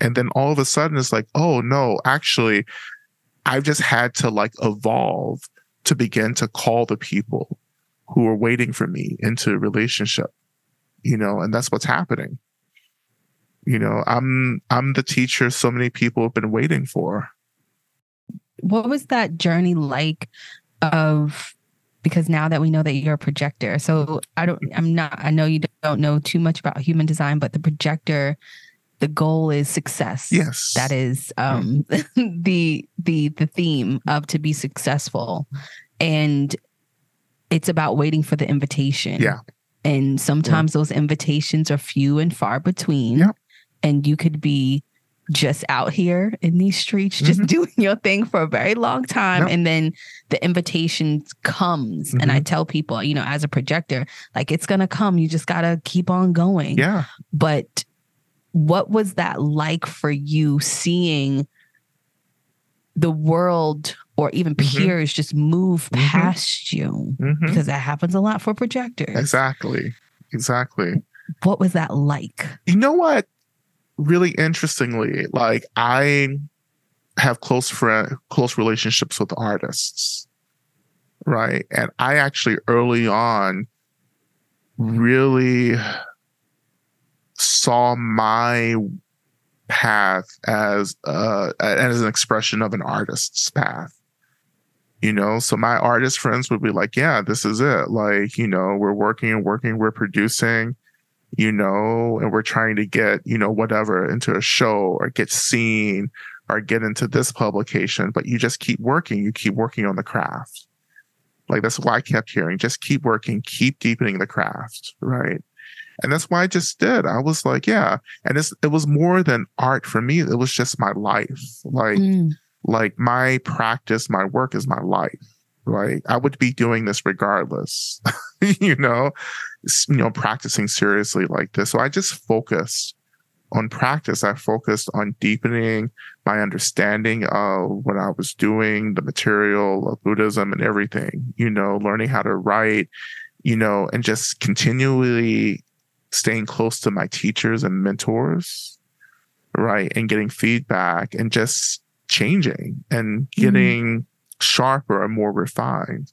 [SPEAKER 2] And then all of a sudden it's like, Oh no, actually, I've just had to like evolve to begin to call the people who are waiting for me into a relationship, you know, and that's what's happening. You know, I'm I'm the teacher so many people have been waiting for.
[SPEAKER 1] What was that journey like of because now that we know that you're a projector. So I don't I'm not I know you don't know too much about human design, but the projector the goal is success.
[SPEAKER 2] Yes.
[SPEAKER 1] That is um the the the theme of to be successful. And it's about waiting for the invitation.
[SPEAKER 2] Yeah.
[SPEAKER 1] And sometimes those invitations are few and far between.
[SPEAKER 2] Yep.
[SPEAKER 1] And you could be just out here in these streets, just
[SPEAKER 2] Mhm.
[SPEAKER 1] doing your thing for a very long time.
[SPEAKER 2] Yep.
[SPEAKER 1] And then the invitation comes. And
[SPEAKER 2] Mm-hmm.
[SPEAKER 1] I tell people, you know, as a projector, like it's gonna come. You just gotta keep on going.
[SPEAKER 2] Yeah.
[SPEAKER 1] But what was that like for you seeing the world or even
[SPEAKER 2] Mhm.
[SPEAKER 1] peers just move
[SPEAKER 2] Mhm.
[SPEAKER 1] past you?
[SPEAKER 2] hmm
[SPEAKER 1] Because that happens a lot for projectors.
[SPEAKER 2] Exactly. Exactly.
[SPEAKER 1] What was that like?
[SPEAKER 2] You know what? Really interestingly, like I have close friend close relationships with artists. Right. And I actually early on really saw my path as uh as an expression of an artist's path you know so my artist friends would be like yeah this is it like you know we're working and working we're producing you know and we're trying to get you know whatever into a show or get seen or get into this publication but you just keep working. You keep working on the craft. Like that's why i kept hearing just keep working keep deepening the craft right? And that's why i just did. I was like yeah. And it's, it was more than art for me. It was just my life. Like
[SPEAKER 1] Mm,
[SPEAKER 2] like my practice, my work is my life, right? I would be doing this regardless, you know, you know, practicing seriously like this. So I just focused on practice. I focused on deepening my understanding of what I was doing, the material of Buddhism and everything, you know, learning how to write, you know, and just continually staying close to my teachers and mentors, right? And getting feedback and just changing and mm-hmm. getting sharper and more refined.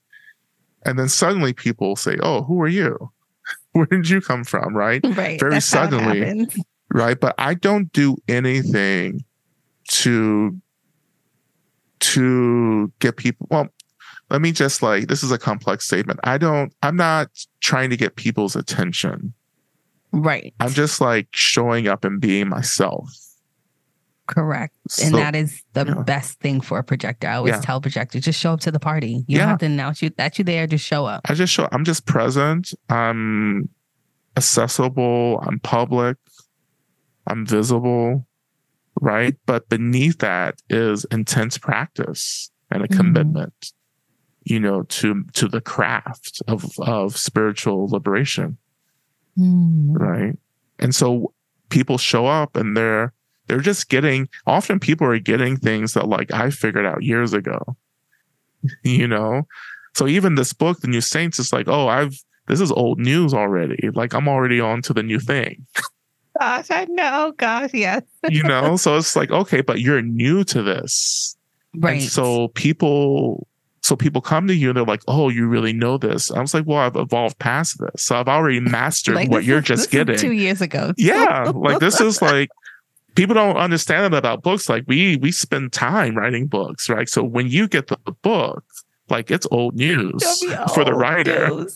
[SPEAKER 2] And then suddenly people say, Oh, who are you? Where did you come from? Right.
[SPEAKER 1] right.
[SPEAKER 2] Very
[SPEAKER 1] That's how it
[SPEAKER 2] suddenly. Right. But I don't do anything to to get people well let me just like this is a complex statement i don't i'm not trying to get people's attention
[SPEAKER 1] Right.
[SPEAKER 2] i'm just like showing up and being myself
[SPEAKER 1] correct. And
[SPEAKER 2] So-
[SPEAKER 1] that is the
[SPEAKER 2] yeah.
[SPEAKER 1] best thing for a projector. I always
[SPEAKER 2] Yeah.
[SPEAKER 1] tell projectors, just show up to the party. You
[SPEAKER 2] Yeah.
[SPEAKER 1] don't have to announce you that you there, just show up.
[SPEAKER 2] I just show I'm just present. I'm accessible. I'm public. I'm visible. Right. But beneath that is intense practice and a
[SPEAKER 1] Mhm.
[SPEAKER 2] commitment, you know, to to the craft of of spiritual liberation.
[SPEAKER 1] Mm.
[SPEAKER 2] Right. And so people show up and they're they're just getting often people are getting things that like I figured out years ago. you know? So even this book, The New Saints, is like, oh, I've this is old news already. Like I'm already on to the new thing.
[SPEAKER 1] Gosh, I know. Gosh, yes.
[SPEAKER 2] You know? so it's like, okay, but you're new to this.
[SPEAKER 1] Right.
[SPEAKER 2] And so people so people come to you and they're like, oh, you really know this. I was like, well, I've evolved past this. So I've already mastered
[SPEAKER 1] Like,
[SPEAKER 2] what you're
[SPEAKER 1] is-
[SPEAKER 2] just getting.
[SPEAKER 1] two years ago.
[SPEAKER 2] yeah like this is like people don't understand it about books. Like we we spend time writing books right? So when you get the book like it's old news
[SPEAKER 1] It'll
[SPEAKER 2] for the
[SPEAKER 1] old
[SPEAKER 2] writer.
[SPEAKER 1] Oh,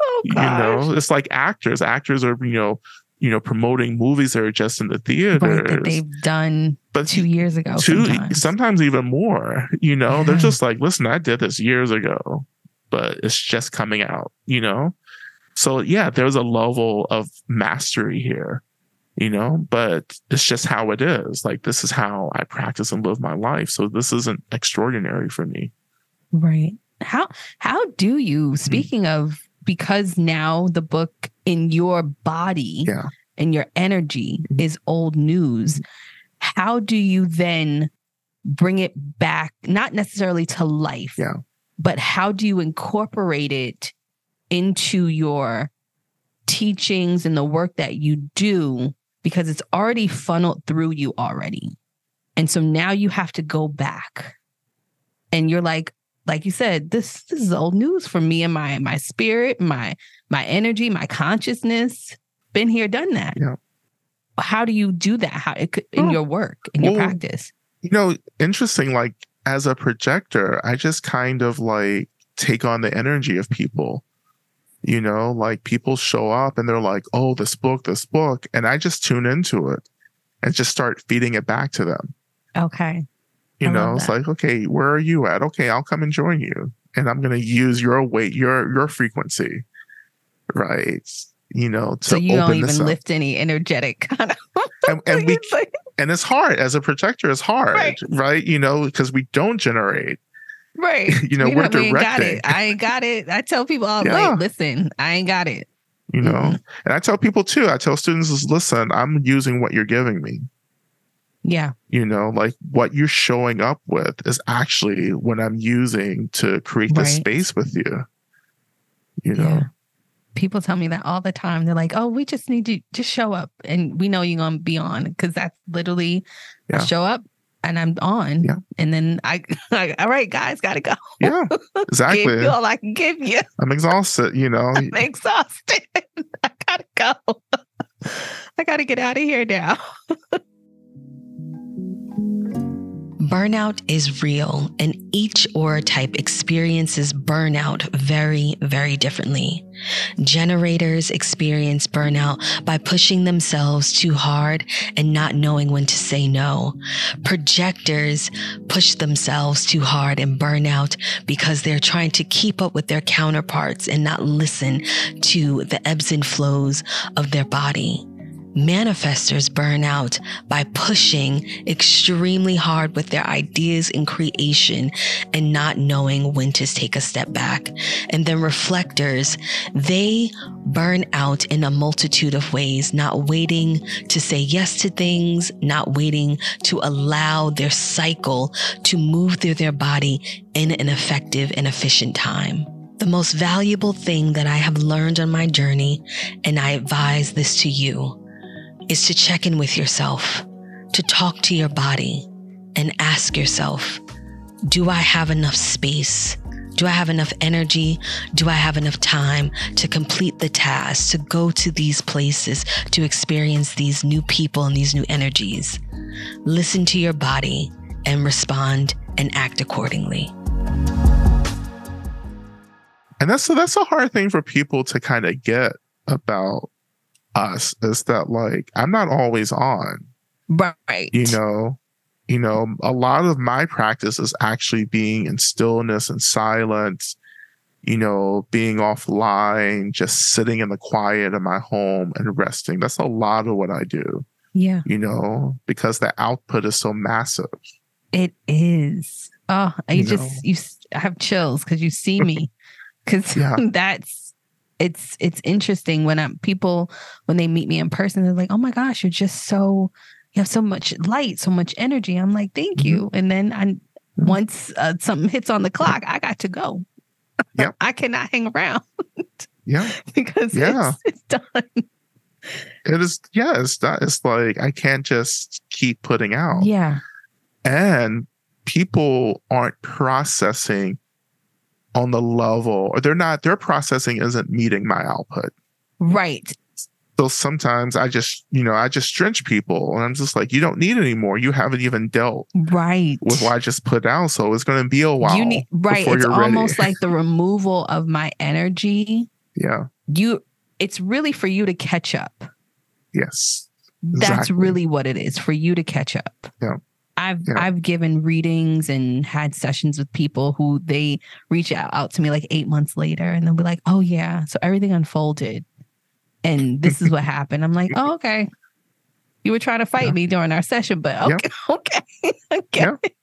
[SPEAKER 2] you know it's like actors. Actors are you know you know promoting movies that are just in the theaters
[SPEAKER 1] Right, that they've done
[SPEAKER 2] but
[SPEAKER 1] two years ago.
[SPEAKER 2] two
[SPEAKER 1] sometimes.
[SPEAKER 2] sometimes even more you know? They're just like listen i did this years ago but it's just coming out you know? So yeah there's a level of mastery here you know, but it's just how it is. Like, this is how I practice and live my life. So this isn't extraordinary for me.
[SPEAKER 1] Right. How how do you
[SPEAKER 2] Mm-hmm.
[SPEAKER 1] speaking of because now the book in your body
[SPEAKER 2] Yeah.
[SPEAKER 1] and your energy
[SPEAKER 2] Mhm.
[SPEAKER 1] is old news, how do you then bring it back not necessarily to life?
[SPEAKER 2] Yeah.
[SPEAKER 1] But how do you incorporate it into your teachings and the work that you do because it's already funneled through you already. And so now you have to go back. And you're like like you said this this is old news for me and my my spirit, my my energy, my consciousness. Been here, done that.
[SPEAKER 2] Yeah.
[SPEAKER 1] How do you do that? How it could, in
[SPEAKER 2] Oh.
[SPEAKER 1] your work, in your practice?
[SPEAKER 2] You know, interesting, like as a projector, I just kind of like take on the energy of people. You know, like people show up and they're like, oh, this book, this book. And I just tune into it and just start feeding it back to them.
[SPEAKER 1] Okay.
[SPEAKER 2] You
[SPEAKER 1] I
[SPEAKER 2] know, it's like, okay, where are you at? Okay, I'll come and join you. And I'm gonna use your weight, your your frequency. Right. You know, to
[SPEAKER 1] So you don't even lift any energetic kind of
[SPEAKER 2] And, and we and it's hard as a projector, it's hard,
[SPEAKER 1] Right.
[SPEAKER 2] right? You know, because we don't generate.
[SPEAKER 1] Right.
[SPEAKER 2] You know,
[SPEAKER 1] We
[SPEAKER 2] we're
[SPEAKER 1] don't- ain't got
[SPEAKER 2] directing.
[SPEAKER 1] it. I ain't got it. I tell people, oh,
[SPEAKER 2] Yeah.
[SPEAKER 1] wait, listen, I ain't got it.
[SPEAKER 2] you know
[SPEAKER 1] Mhm.
[SPEAKER 2] and i tell people too i tell students is listen i'm using what you're giving me
[SPEAKER 1] Yeah.
[SPEAKER 2] you know like what you're showing up with is actually what i'm using to create this
[SPEAKER 1] Right.
[SPEAKER 2] space with you you know
[SPEAKER 1] Yeah. People tell me that all the time. They're like, oh, we just need to just show up and we know you're going to be on because that's literally
[SPEAKER 2] Yeah.
[SPEAKER 1] show up and I'm on.
[SPEAKER 2] Yeah.
[SPEAKER 1] And then I, like, all right, guys, got to go.
[SPEAKER 2] yeah
[SPEAKER 1] Give
[SPEAKER 2] exactly
[SPEAKER 1] you all I can give you.
[SPEAKER 2] i'm exhausted you know
[SPEAKER 1] I'm exhausted. I got to go. I got to get out of here now.
[SPEAKER 3] Burnout is real, and each aura type experiences burnout very, very differently. Generators experience burnout by pushing themselves too hard and not knowing when to say no. Projectors push themselves too hard and burn out because they're trying to keep up with their counterparts and not listen to the ebbs and flows of their body. Manifestors burn out by pushing extremely hard with their ideas and creation and not knowing when to take a step back. And then reflectors, they burn out in a multitude of ways, not waiting to say yes to things, not waiting to allow their cycle to move through their body in an effective and efficient time. The most valuable thing that I have learned on my journey, and I advise this to you, is to check in with yourself, to talk to your body and ask yourself, do I have enough space? Do I have enough energy? Do I have enough time to complete the task, to go to these places, to experience these new people and these new energies? Listen to your body and respond and act accordingly.
[SPEAKER 2] and that's so that's a hard thing for people to kind of get about us is that like i'm not always on
[SPEAKER 1] Right.
[SPEAKER 2] you know you know a lot of my practice is actually being in stillness and silence you know being offline just sitting in the quiet of my home and resting that's a lot of what i do
[SPEAKER 1] Yeah.
[SPEAKER 2] you know because the output is so massive
[SPEAKER 1] It is. Oh, I
[SPEAKER 2] You
[SPEAKER 1] just
[SPEAKER 2] know.
[SPEAKER 1] you I have chills because you see me. Because
[SPEAKER 2] Yeah.
[SPEAKER 1] that's it's it's interesting when I'm people when they meet me in person. They're like, "Oh my gosh, you're just so you have so much light, so much energy." I'm like, "Thank
[SPEAKER 2] Mhm.
[SPEAKER 1] you." And then I once uh, something hits on the clock, I got to go. I cannot hang around
[SPEAKER 2] yeah
[SPEAKER 1] because
[SPEAKER 2] Yeah.
[SPEAKER 1] it's, it's done.
[SPEAKER 2] it is yeah it's not it's like i can't just keep putting out
[SPEAKER 1] Yeah.
[SPEAKER 2] and people aren't processing on the level or they're not their processing isn't meeting my output
[SPEAKER 1] Right.
[SPEAKER 2] so sometimes i just you know i just drench people and i'm just like you don't need any more you haven't even dealt
[SPEAKER 1] Right.
[SPEAKER 2] with what i just put out so it's going to be a while
[SPEAKER 1] you need right. It's almost like the removal of my energy.
[SPEAKER 2] yeah
[SPEAKER 1] You it's really for you to catch up.
[SPEAKER 2] yes
[SPEAKER 1] That's
[SPEAKER 2] Exactly.
[SPEAKER 1] really what it is for you to catch up.
[SPEAKER 2] Yeah.
[SPEAKER 1] I've
[SPEAKER 2] Yeah.
[SPEAKER 1] I've given readings and had sessions with people who they reach out, out to me like eight months later and they'll be like, Oh yeah, so everything unfolded and this is what happened. I'm like, Oh, okay. You were trying to fight
[SPEAKER 2] Yeah.
[SPEAKER 1] me during our session, but
[SPEAKER 2] Yeah.
[SPEAKER 1] okay, okay. I get
[SPEAKER 2] Yeah.
[SPEAKER 1] it.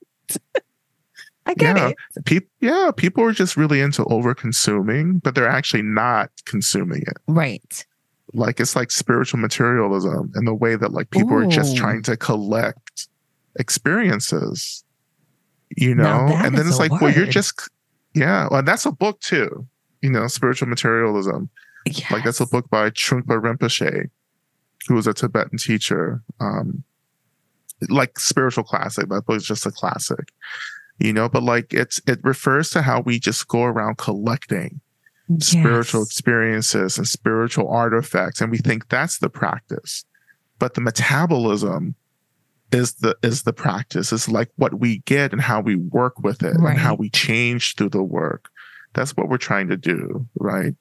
[SPEAKER 1] I get it.
[SPEAKER 2] People, yeah, people are just really into over consuming, but they're actually not consuming it.
[SPEAKER 1] Right.
[SPEAKER 2] Like it's like spiritual materialism in the way that like people are just trying to collect experiences, you know? And then it's like, well, you're just, yeah, well, that's a book too, you know, spiritual materialism. Like that's a book by Trungpa Rinpoche, who was a Tibetan teacher. Um, like spiritual classic. That book is just a classic, you know. But like it's it refers to how we just go around collecting spiritual experiences and spiritual artifacts, and we think that's the practice. But the metabolism is the is the practice. It's like what we get and how we work with it and how we change through the work. That's what we're trying to do, right?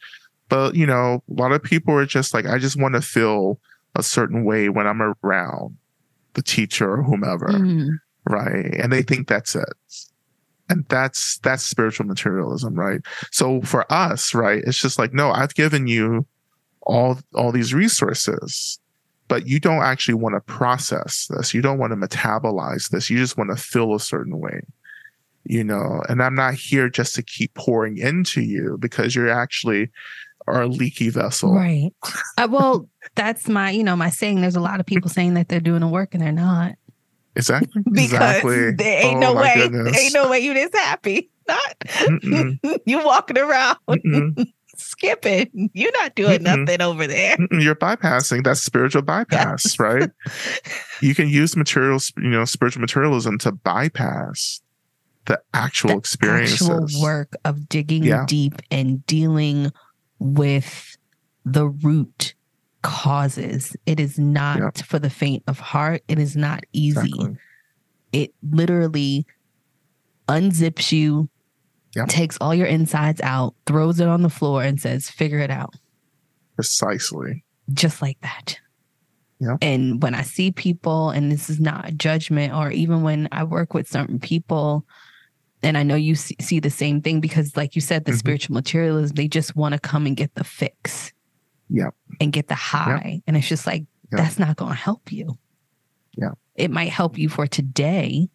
[SPEAKER 2] But you know, a lot of people are just like, I just want to feel a certain way when I'm around the teacher or whomever,
[SPEAKER 1] Mm.
[SPEAKER 2] right? And they think that's it. And that's that's spiritual materialism, right? So for us, right, it's just like, no, I've given you all all these resources, but you don't actually want to process this. You don't want to metabolize this. You just want to feel a certain way. You know, and I'm not here just to keep pouring into you because you're actually are a leaky vessel.
[SPEAKER 1] Right. Uh, well, that's my, you know, my saying. There's a lot of people saying that they're doing the work and they're not
[SPEAKER 2] Exactly.
[SPEAKER 1] because
[SPEAKER 2] exactly.
[SPEAKER 1] there ain't
[SPEAKER 2] Oh
[SPEAKER 1] no way,
[SPEAKER 2] goodness.
[SPEAKER 1] ain't no way you this happy. Not
[SPEAKER 2] Mm-mm.
[SPEAKER 1] you walking around. Skipping. You're not doing
[SPEAKER 2] Mm-mm.
[SPEAKER 1] nothing over there.
[SPEAKER 2] Mm-mm. You're bypassing that spiritual bypass,
[SPEAKER 1] Yes.
[SPEAKER 2] right? You can use materials, you know, spiritual materialism to bypass the actual
[SPEAKER 1] the
[SPEAKER 2] experiences.
[SPEAKER 1] actual work of digging
[SPEAKER 2] Yeah.
[SPEAKER 1] deep and dealing with the root causes. It is not
[SPEAKER 2] Yeah.
[SPEAKER 1] for the faint of heart. It is not easy.
[SPEAKER 2] Exactly.
[SPEAKER 1] It literally unzips you,
[SPEAKER 2] Yeah.
[SPEAKER 1] takes all your insides out, throws it on the floor, and says, figure it out.
[SPEAKER 2] Precisely.
[SPEAKER 1] Just like that.
[SPEAKER 2] Yeah.
[SPEAKER 1] And when I see people, and this is not a judgment, or even when I work with certain people, and I know you see, the same thing because, like you said, the
[SPEAKER 2] Mhm.
[SPEAKER 1] spiritual materialism, they just want to come and get the fix.
[SPEAKER 2] Yep.
[SPEAKER 1] And get the high. And it's just like,
[SPEAKER 2] Yep.
[SPEAKER 1] that's not going to help you.
[SPEAKER 2] Yeah.
[SPEAKER 1] It might help you for today.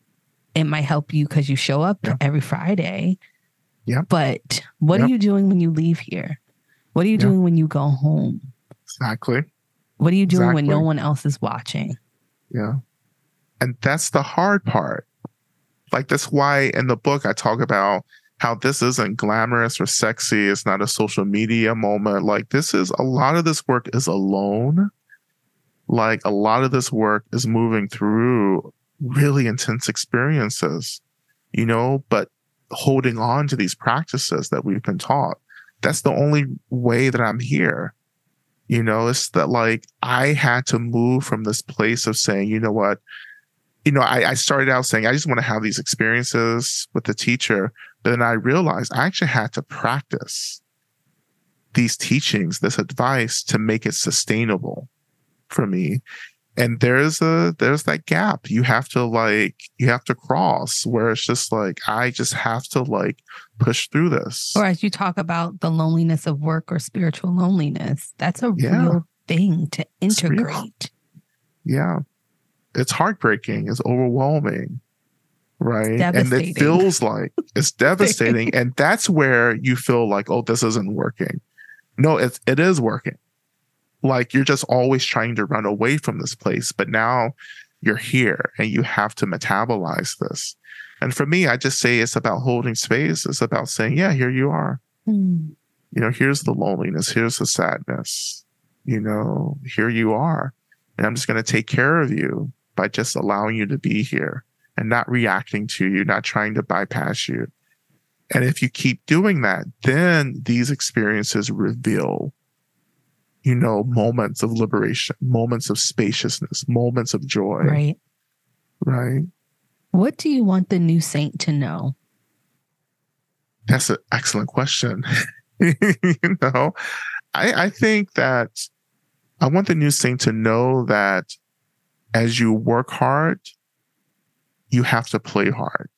[SPEAKER 1] It might help you because you show up
[SPEAKER 2] Yeah.
[SPEAKER 1] every Friday.
[SPEAKER 2] Yep.
[SPEAKER 1] But what
[SPEAKER 2] Yep.
[SPEAKER 1] are you doing when you leave here? What are you
[SPEAKER 2] Yeah.
[SPEAKER 1] doing when you go home?
[SPEAKER 2] Exactly.
[SPEAKER 1] What are you doing when no one else is watching?
[SPEAKER 2] Yeah. And that's the hard part. Like, that's why in the book I talk about how this isn't glamorous or sexy. It's not a social media moment. Like, this is a lot of this work is alone. Like, a lot of this work is moving through really intense experiences, you know, but holding on to these practices that we've been taught. That's the only way that I'm here. You know, it's that like I had to move from this place of saying, you know what, you know, I, I started out saying I just want to have these experiences with the teacher. But then I realized I actually had to practice these teachings, this advice to make it sustainable for me. And there's a there's that gap you have to like you have to cross where it's just like I just have to like push through this.
[SPEAKER 1] Or as you talk about the loneliness of work or spiritual loneliness, that's a
[SPEAKER 2] Yeah.
[SPEAKER 1] real thing to
[SPEAKER 2] It's
[SPEAKER 1] integrate.
[SPEAKER 2] Yeah. It's heartbreaking. It's overwhelming. Right. And it feels like it's devastating. and that's where you feel like, oh, this isn't working. No, it's it is working. Like you're just always trying to run away from this place. But now you're here and you have to metabolize this. And for me, I just say it's about holding space. It's about saying, yeah, here you are
[SPEAKER 1] Hmm.
[SPEAKER 2] you know, here's the loneliness, here's the sadness, you know, here you are. And I'm just going to take care of you by just allowing you to be here and not reacting to you, not trying to bypass you. And if you keep doing that, then these experiences reveal, you know, moments of liberation, moments of spaciousness, moments of joy.
[SPEAKER 1] Right.
[SPEAKER 2] Right.
[SPEAKER 1] What do you want the new saint to know?
[SPEAKER 2] That's an excellent question. you know, I, I think that I want the new saint to know that as you work hard, you have to play hard.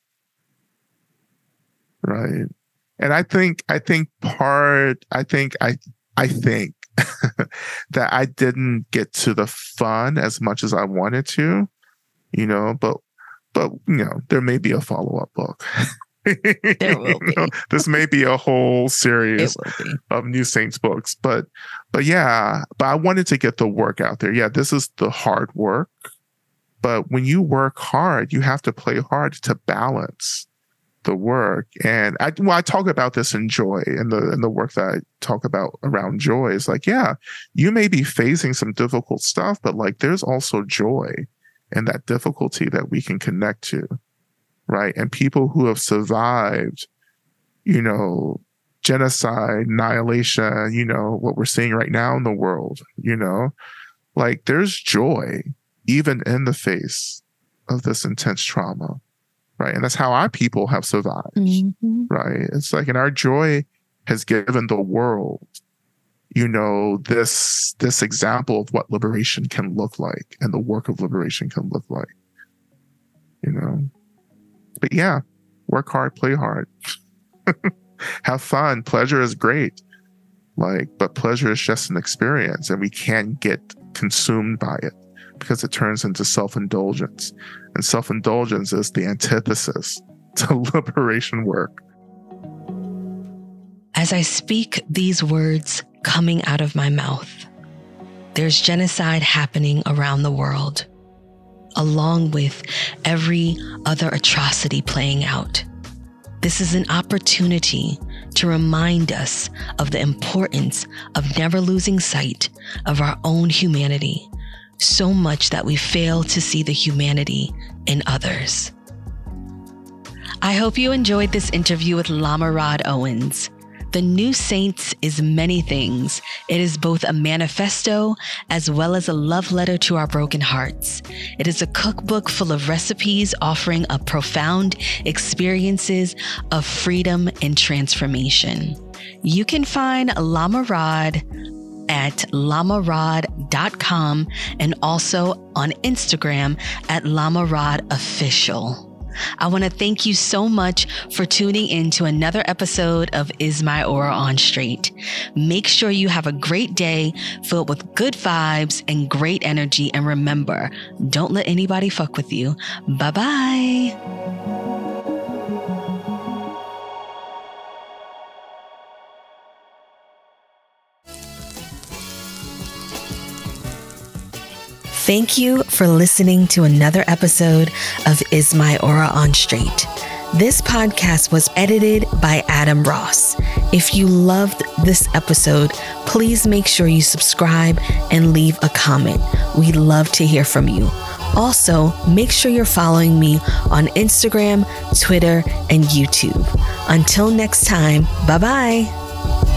[SPEAKER 2] Right. And I think, I think part, I think, I, I think that I didn't get to the fun as much as I wanted to, you know, but but you know, there may be a follow-up book.
[SPEAKER 1] There will be.
[SPEAKER 2] You know, this may be a whole series of New Saints books. But but yeah, but I wanted to get the work out there. Yeah, this is the hard work. But when you work hard, you have to play hard to balance the work. And I well, I talk about this in joy in the in the work that I talk about around joy. Is like, yeah, you may be facing some difficult stuff, but like there's also joy in that difficulty that we can connect to. Right. And people who have survived, you know, genocide, annihilation, you know, what we're seeing right now in the world, you know, like there's joy even in the face of this intense trauma. Right. And that's how our people have survived.
[SPEAKER 1] Mhm.
[SPEAKER 2] Right. It's like, and our joy has given the world, you know, this, this example of what liberation can look like and the work of liberation can look like, you know, but yeah, work hard, play hard, have fun. Pleasure is great. Like, but pleasure is just an experience and we can't get consumed by it because it turns into self indulgence. And self indulgence is the antithesis to liberation work.
[SPEAKER 3] As I speak these words coming out of my mouth, there's genocide happening around the world, along with every other atrocity playing out. This is an opportunity to remind us of the importance of never losing sight of our own humanity, so much that we fail to see the humanity in others. I hope you enjoyed this interview with Lama Rod Owens. The New Saints is many things. It is both a manifesto as well as a love letter to our broken hearts. It is a cookbook full of recipes offering a profound experiences of freedom and transformation. You can find Lama Rod at lamarod.com and also on Instagram at lamarodofficial. I want to thank you so much for tuning in to another episode of Is My Aura on Straight. Make sure you have a great day filled with good vibes and great energy. And remember, don't let anybody fuck with you. Bye bye. Thank you for listening to another episode of Is My Aura on Straight. This podcast was edited by Adam Ross. If you loved this episode, please make sure you subscribe and leave a comment. We'd love to hear from you. Also, make sure you're following me on Instagram, Twitter, and YouTube. Until next time, bye bye.